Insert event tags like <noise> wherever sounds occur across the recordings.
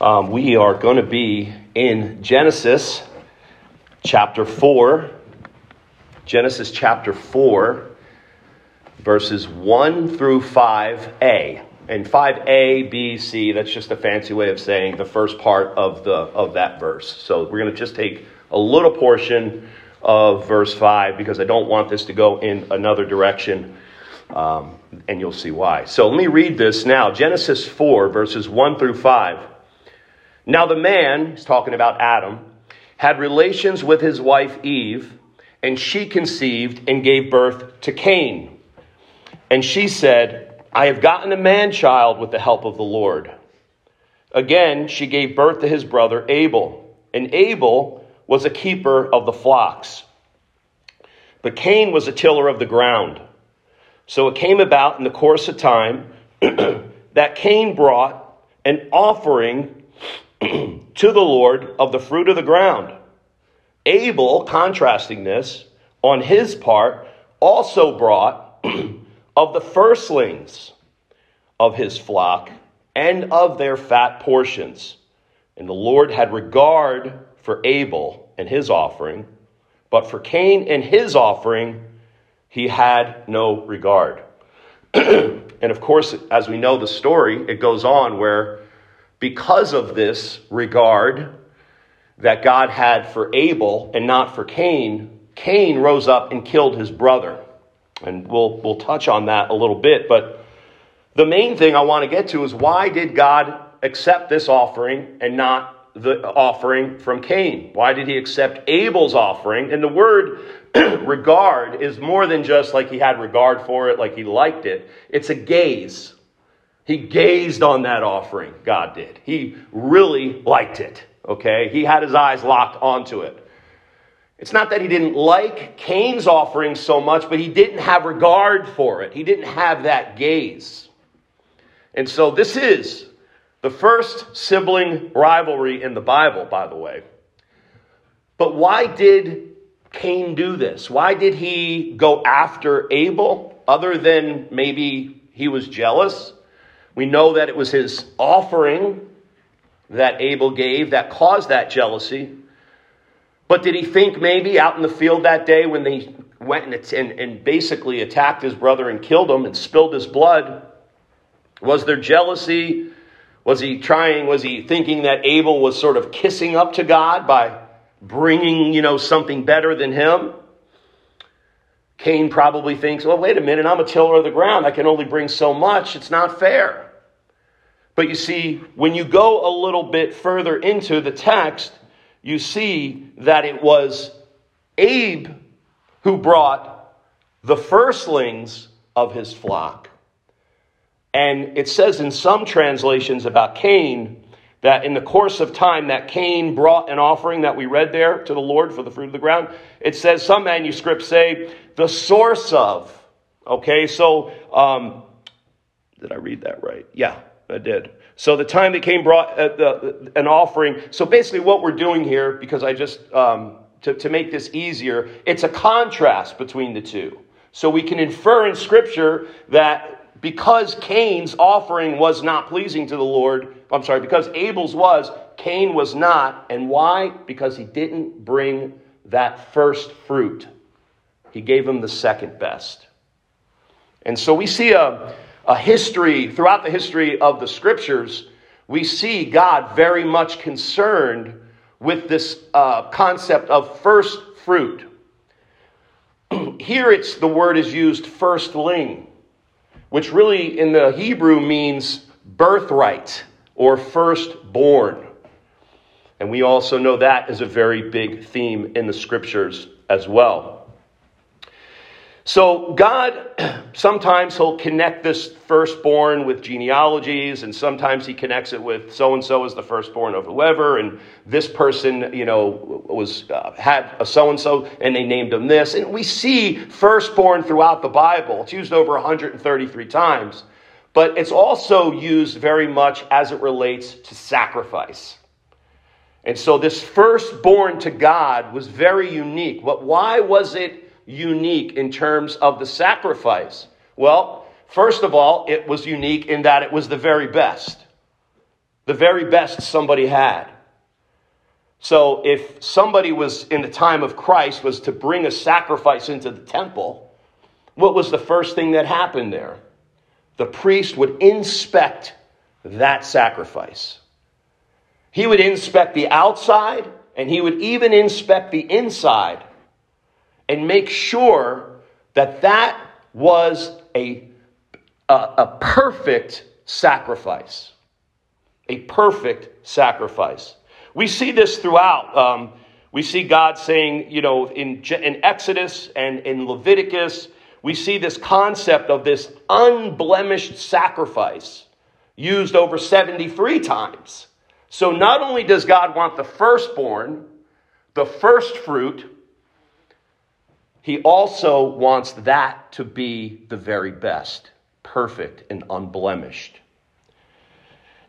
Um, we are going to be in Genesis chapter 4. Genesis chapter 4, verses 1 through 5a. And 5a, b, c, that's just a fancy way of saying the first part of, the, of that verse. So we're going to just take a little portion of verse 5 because I don't want this to go in another direction. Um, and you'll see why. So let me read this now Genesis 4, verses 1 through 5. Now the man, he's talking about Adam, had relations with his wife Eve, and she conceived and gave birth to Cain. And she said, I have gotten a man child with the help of the Lord. Again, she gave birth to his brother Abel, and Abel was a keeper of the flocks. But Cain was a tiller of the ground. So it came about in the course of time <clears throat> that Cain brought an offering <clears throat> to the Lord of the fruit of the ground. Abel, contrasting this, on his part, also brought <clears throat> of the firstlings of his flock and of their fat portions. And the Lord had regard for Abel and his offering, but for Cain and his offering, he had no regard. <clears throat> and of course, as we know the story, it goes on where because of this regard that God had for Abel and not for Cain, Cain rose up and killed his brother. And we'll, we'll touch on that a little bit. But the main thing I want to get to is why did God accept this offering and not the offering from Cain? Why did he accept Abel's offering? And the word <clears throat> regard is more than just like he had regard for it, like he liked it, it's a gaze. He gazed on that offering, God did. He really liked it, okay? He had his eyes locked onto it. It's not that he didn't like Cain's offering so much, but he didn't have regard for it. He didn't have that gaze. And so this is the first sibling rivalry in the Bible, by the way. But why did Cain do this? Why did he go after Abel other than maybe he was jealous? We know that it was his offering that Abel gave that caused that jealousy. But did he think maybe out in the field that day when they went and, and, basically attacked his brother and killed him and spilled his blood, was there jealousy? Was he trying, was he thinking that Abel was sort of kissing up to God by bringing, you know, something better than him? Cain probably thinks, well, wait a minute, I'm a tiller of the ground. I can only bring so much. It's not fair. But you see, when you go a little bit further into the text, you see that it was Abe who brought the firstlings of his flock. And it says in some translations about Cain that in the course of time that Cain brought an offering that we read there to the Lord for the fruit of the ground. It says some manuscripts say the source of. Okay, so um, did I read that right? Yeah. I did. So the time that Cain brought uh, the, an offering. So basically, what we're doing here, because I just um, to, to make this easier, it's a contrast between the two. So we can infer in Scripture that because Cain's offering was not pleasing to the Lord, I'm sorry, because Abel's was, Cain was not. And why? Because he didn't bring that first fruit. He gave him the second best. And so we see a a history, throughout the history of the scriptures, we see God very much concerned with this uh, concept of first fruit. <clears throat> Here it's the word is used firstling, which really in the Hebrew means birthright or firstborn. And we also know that is a very big theme in the scriptures as well. So, God, <clears throat> sometimes He'll connect this firstborn with genealogies, and sometimes He connects it with so and so is the firstborn of whoever, and this person, you know, was uh, had a so and so, and they named him this. And we see firstborn throughout the Bible. It's used over 133 times, but it's also used very much as it relates to sacrifice. And so, this firstborn to God was very unique. But why was it? Unique in terms of the sacrifice? Well, first of all, it was unique in that it was the very best. the very best somebody had. So if somebody was in the time of Christ was to bring a sacrifice into the temple, what was the first thing that happened there? The priest would inspect that sacrifice. He would inspect the outside and he would even inspect the inside and make sure that that was a, a, a perfect sacrifice. A perfect sacrifice. We see this throughout. Um, we see God saying, you know, in, in Exodus and in Leviticus, we see this concept of this unblemished sacrifice used over 73 times. So not only does God want the firstborn, the first fruit, he also wants that to be the very best, perfect and unblemished.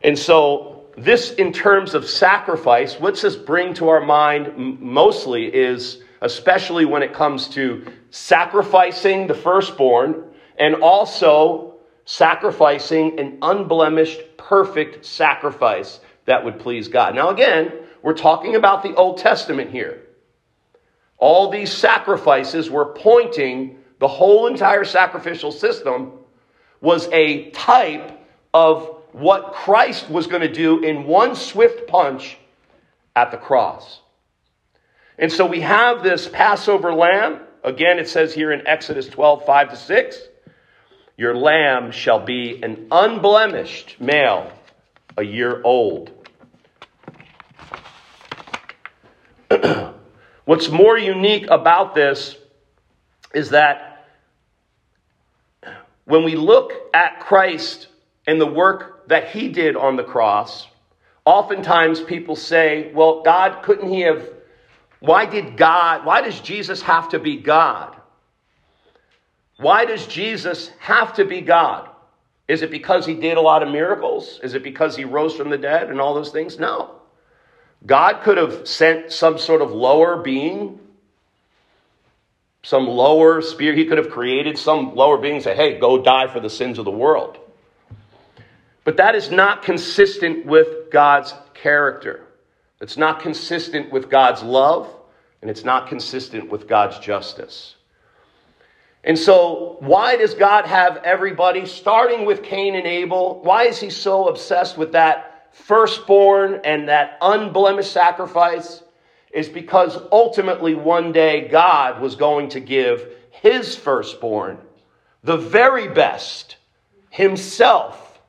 And so, this in terms of sacrifice, what's this bring to our mind mostly is, especially when it comes to sacrificing the firstborn and also sacrificing an unblemished, perfect sacrifice that would please God. Now, again, we're talking about the Old Testament here. All these sacrifices were pointing, the whole entire sacrificial system was a type of what Christ was going to do in one swift punch at the cross. And so we have this Passover lamb. Again, it says here in Exodus 12, 5 to 6 Your lamb shall be an unblemished male, a year old. <clears throat> What's more unique about this is that when we look at Christ and the work that he did on the cross, oftentimes people say, well, God, couldn't he have, why did God, why does Jesus have to be God? Why does Jesus have to be God? Is it because he did a lot of miracles? Is it because he rose from the dead and all those things? No. God could have sent some sort of lower being, some lower spirit. He could have created some lower being and say, hey, go die for the sins of the world. But that is not consistent with God's character. It's not consistent with God's love, and it's not consistent with God's justice. And so, why does God have everybody, starting with Cain and Abel, why is he so obsessed with that firstborn and that unblemished sacrifice is because ultimately one day God was going to give his firstborn, the very best, himself,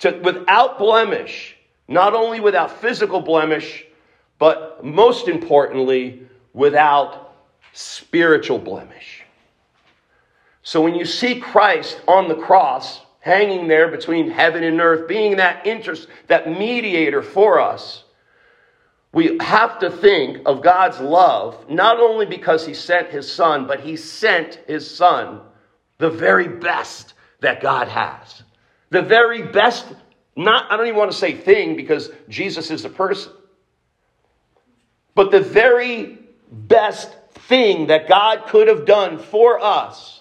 to, without blemish, not only without physical blemish, but most importantly, without spiritual blemish. So when you see Christ on the cross, hanging there between heaven and earth, being that interest, that mediator for us, we have to think of God's love not only because He sent His Son, but He sent His Son, the very best that God has. The very best, not, I don't even want to say thing because Jesus is a person, but the very best thing that God could have done for us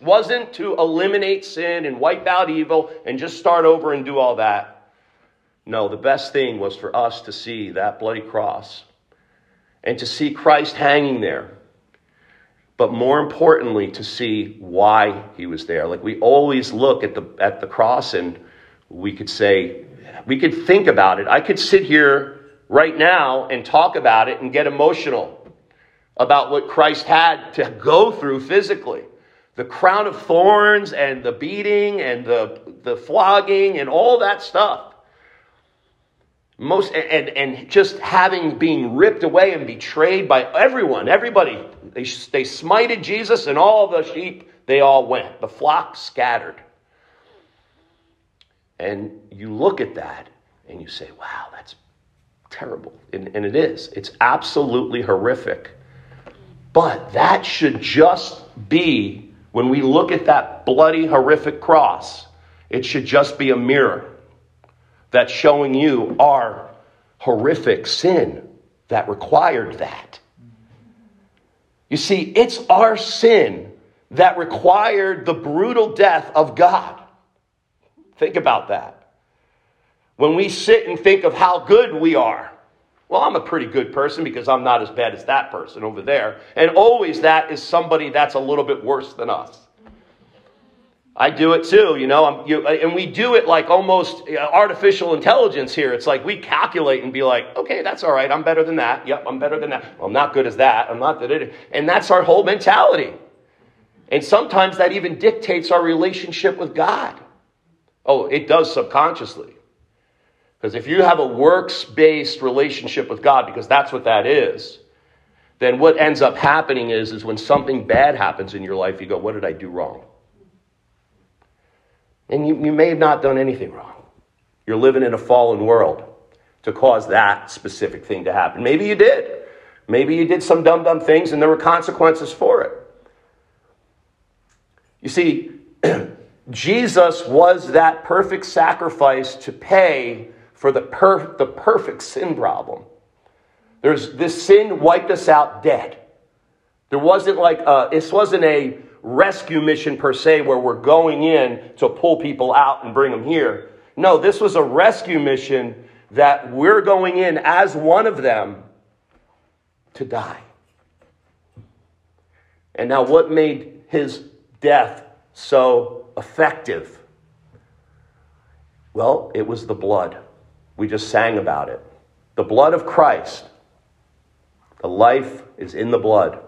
wasn't to eliminate sin and wipe out evil and just start over and do all that. No, the best thing was for us to see that bloody cross and to see Christ hanging there. But more importantly, to see why he was there. Like we always look at the, at the cross and we could say, we could think about it. I could sit here right now and talk about it and get emotional about what Christ had to go through physically the crown of thorns and the beating and the, the flogging and all that stuff. Most and, and just having being ripped away and betrayed by everyone, everybody. They, they smited Jesus and all the sheep, they all went. The flock scattered. And you look at that and you say, wow, that's terrible. And, and it is. It's absolutely horrific. But that should just be when we look at that bloody, horrific cross, it should just be a mirror that's showing you our horrific sin that required that. You see, it's our sin that required the brutal death of God. Think about that. When we sit and think of how good we are, well, I'm a pretty good person because I'm not as bad as that person over there. And always that is somebody that's a little bit worse than us. I do it too, you know, you, and we do it like almost uh, artificial intelligence here. It's like we calculate and be like, okay, that's all right. I'm better than that. Yep, I'm better than that. Well, I'm not good as that. I'm not that. And that's our whole mentality. And sometimes that even dictates our relationship with God. Oh, it does subconsciously. Because if you have a works based relationship with God, because that's what that is, then what ends up happening is, is when something bad happens in your life, you go, What did I do wrong? And you, you may have not done anything wrong. You're living in a fallen world to cause that specific thing to happen. Maybe you did. Maybe you did some dumb, dumb things and there were consequences for it. You see, <clears throat> Jesus was that perfect sacrifice to pay for the, per- the perfect sin problem. There's, this sin wiped us out dead. There wasn't like, a, this wasn't a rescue mission per se where we're going in to pull people out and bring them here. No, this was a rescue mission that we're going in as one of them to die. And now, what made his death so effective? Well, it was the blood. We just sang about it. The blood of Christ. The life is in the blood.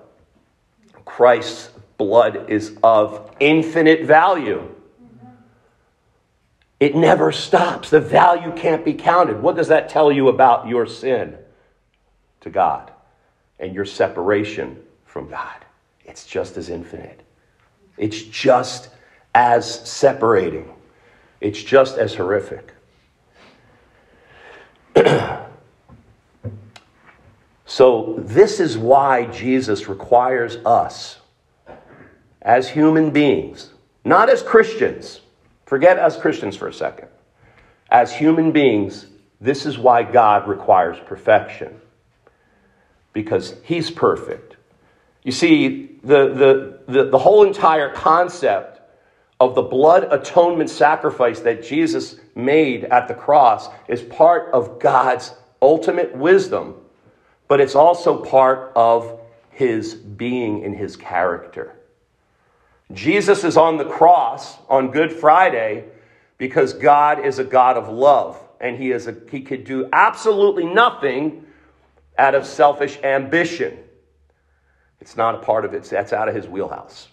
Christ's blood is of infinite value. It never stops. The value can't be counted. What does that tell you about your sin to God and your separation from God? It's just as infinite. It's just as separating. It's just as horrific. <clears throat> so, this is why Jesus requires us as human beings, not as Christians. Forget as Christians for a second. As human beings, this is why God requires perfection. Because He's perfect. You see, the, the, the, the whole entire concept of the blood atonement sacrifice that Jesus made at the cross is part of God's ultimate wisdom, but it's also part of His being and His character. Jesus is on the cross on Good Friday because God is a God of love and he is a, he could do absolutely nothing out of selfish ambition. It's not a part of it. That's out of his wheelhouse.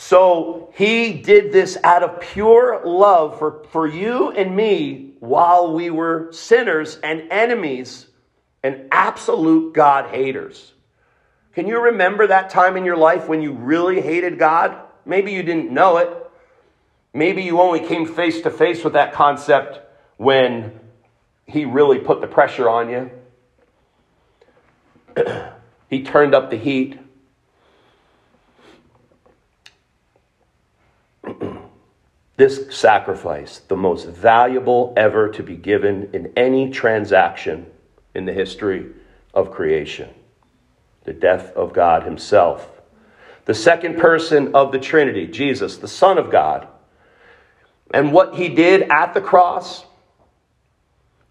So he did this out of pure love for, for you and me while we were sinners and enemies and absolute God haters. Can you remember that time in your life when you really hated God? Maybe you didn't know it. Maybe you only came face to face with that concept when He really put the pressure on you. <clears throat> he turned up the heat. This sacrifice, the most valuable ever to be given in any transaction in the history of creation the death of God Himself. The second person of the Trinity, Jesus, the Son of God. And what He did at the cross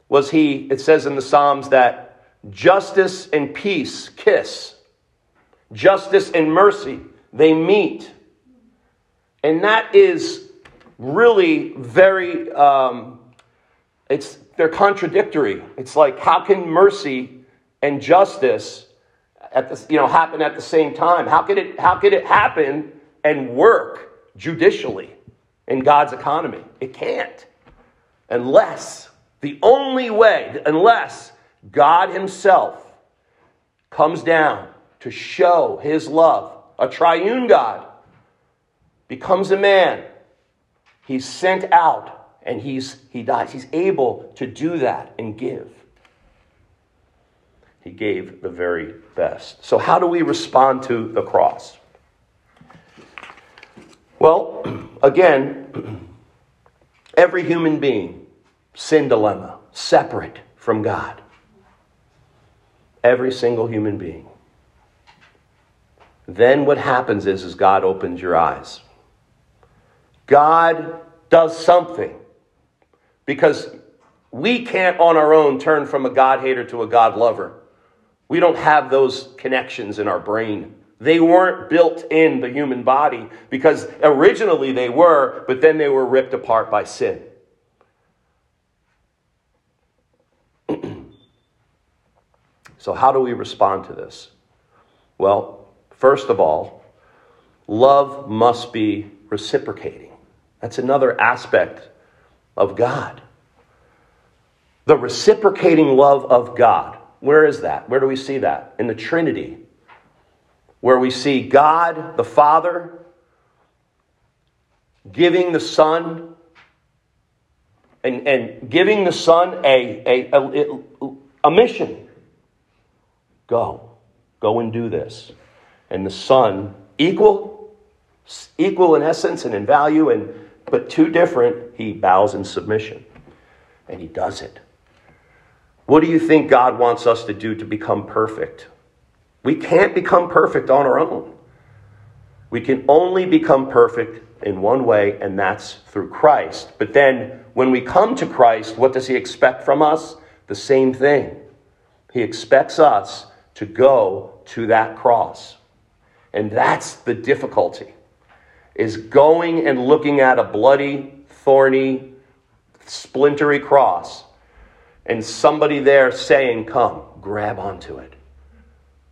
was He, it says in the Psalms that justice and peace kiss, justice and mercy, they meet. And that is really very, um, it's, they're contradictory. It's like, how can mercy and justice at the, you know, happen at the same time? How could it, how could it happen and work judicially in God's economy? It can't. Unless, the only way, unless God Himself comes down to show His love, a triune God becomes a man. He's sent out and he's, he dies. He's able to do that and give. He gave the very best. So, how do we respond to the cross? Well, <clears throat> again, <clears throat> every human being, sin dilemma, separate from God. Every single human being. Then what happens is, is God opens your eyes. God does something because we can't on our own turn from a God hater to a God lover. We don't have those connections in our brain. They weren't built in the human body because originally they were, but then they were ripped apart by sin. <clears throat> so, how do we respond to this? Well, first of all, love must be reciprocating. That's another aspect of God. The reciprocating love of God. Where is that? Where do we see that? In the Trinity, where we see God the Father giving the Son and, and giving the Son a, a, a, a mission. Go. Go and do this. And the Son, equal, equal in essence and in value, and but too different, he bows in submission. And he does it. What do you think God wants us to do to become perfect? We can't become perfect on our own. We can only become perfect in one way, and that's through Christ. But then, when we come to Christ, what does He expect from us? The same thing. He expects us to go to that cross. And that's the difficulty. Is going and looking at a bloody, thorny, splintery cross and somebody there saying, Come, grab onto it,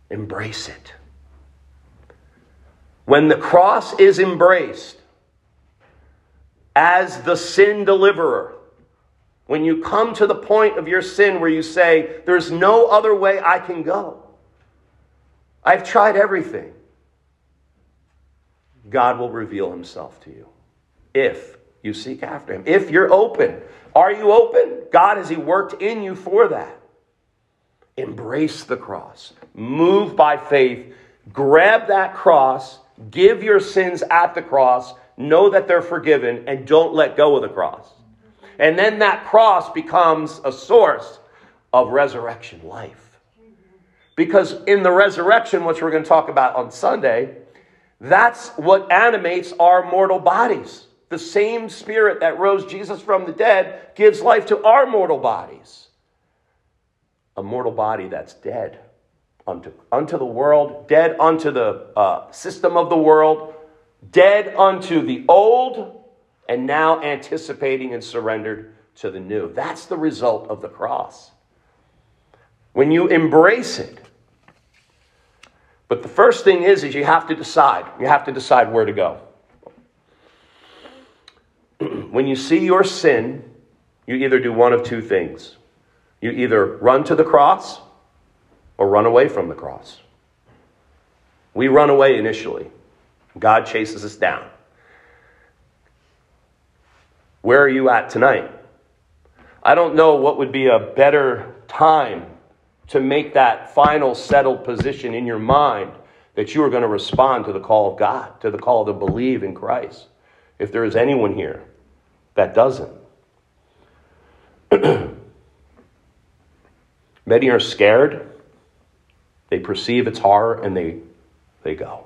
embrace it. When the cross is embraced as the sin deliverer, when you come to the point of your sin where you say, There's no other way I can go, I've tried everything. God will reveal himself to you if you seek after him. If you're open. Are you open? God, has he worked in you for that? Embrace the cross. Move by faith. Grab that cross. Give your sins at the cross. Know that they're forgiven and don't let go of the cross. And then that cross becomes a source of resurrection life. Because in the resurrection, which we're going to talk about on Sunday, that's what animates our mortal bodies. The same spirit that rose Jesus from the dead gives life to our mortal bodies. A mortal body that's dead unto, unto the world, dead unto the uh, system of the world, dead unto the old, and now anticipating and surrendered to the new. That's the result of the cross. When you embrace it, but the first thing is, is you have to decide. You have to decide where to go. <clears throat> when you see your sin, you either do one of two things. You either run to the cross or run away from the cross. We run away initially. God chases us down. Where are you at tonight? I don't know what would be a better time to make that final settled position in your mind that you are going to respond to the call of God, to the call to believe in Christ. If there is anyone here that doesn't, <clears throat> many are scared, they perceive its horror, and they, they go.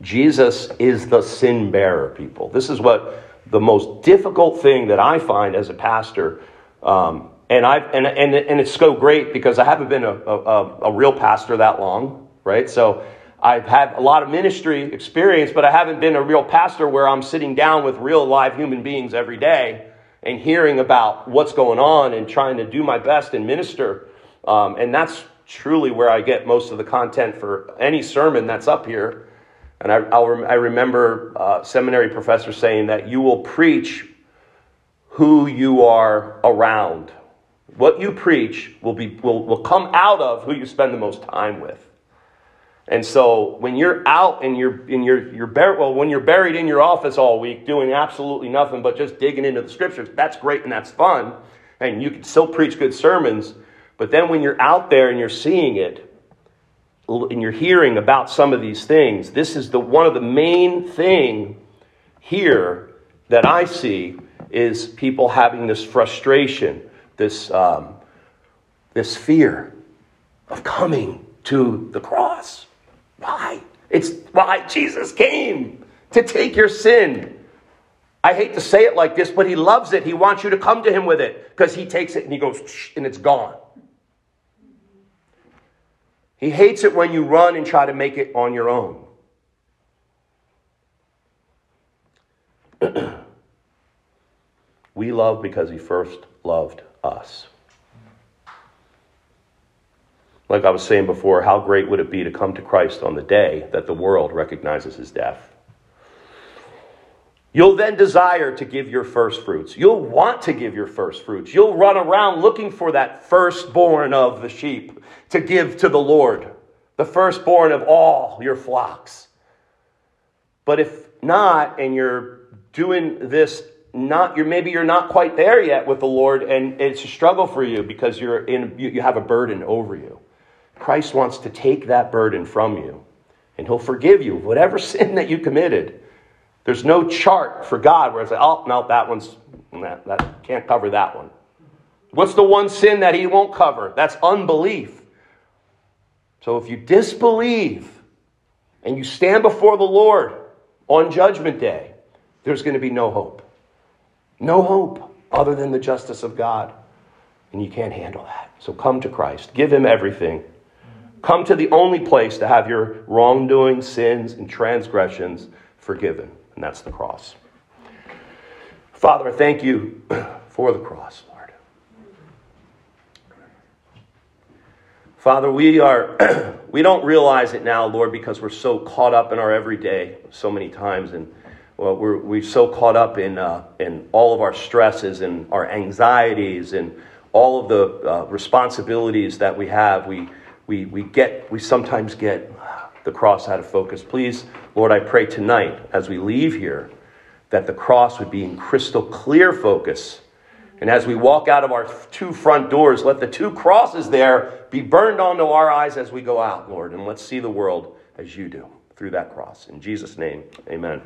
Jesus is the sin bearer, people. This is what the most difficult thing that I find as a pastor. Um, and I and and and it's so great because I haven't been a, a, a real pastor that long, right? So I've had a lot of ministry experience, but I haven't been a real pastor where I'm sitting down with real live human beings every day and hearing about what's going on and trying to do my best and minister. Um, and that's truly where I get most of the content for any sermon that's up here. And I, i remember a seminary professor saying that you will preach who you are around. What you preach will, be, will, will come out of who you spend the most time with. And so when you're out and you're, and you're, you're buried, well, when you're buried in your office all week doing absolutely nothing but just digging into the scriptures, that's great and that's fun. And you can still preach good sermons. But then when you're out there and you're seeing it, and you're hearing about some of these things, this is the one of the main thing here that I see is people having this frustration this, um, this fear of coming to the cross. Why? It's why Jesus came to take your sin. I hate to say it like this, but he loves it. He wants you to come to him with it because he takes it and he goes, and it's gone. He hates it when you run and try to make it on your own. <clears throat> we love because he first loved us. Like I was saying before, how great would it be to come to Christ on the day that the world recognizes his death? You'll then desire to give your first fruits. You'll want to give your first fruits. You'll run around looking for that firstborn of the sheep to give to the Lord, the firstborn of all your flocks. But if not, and you're doing this not you're maybe you're not quite there yet with the Lord and it's a struggle for you because you're in you, you have a burden over you. Christ wants to take that burden from you and he'll forgive you whatever <laughs> sin that you committed. There's no chart for God where it's like, oh no, that one's that, that can't cover that one. What's the one sin that he won't cover? That's unbelief. So if you disbelieve and you stand before the Lord on judgment day, there's going to be no hope. No hope other than the justice of God. And you can't handle that. So come to Christ. Give him everything. Come to the only place to have your wrongdoing, sins, and transgressions forgiven, and that's the cross. Father, thank you <clears throat> for the cross, Lord. Father, we are <clears throat> we don't realize it now, Lord, because we're so caught up in our everyday so many times and well, we're, we're so caught up in, uh, in all of our stresses and our anxieties and all of the uh, responsibilities that we have. We, we, we, get, we sometimes get the cross out of focus. Please, Lord, I pray tonight as we leave here that the cross would be in crystal clear focus. And as we walk out of our two front doors, let the two crosses there be burned onto our eyes as we go out, Lord. And let's see the world as you do through that cross. In Jesus' name, amen.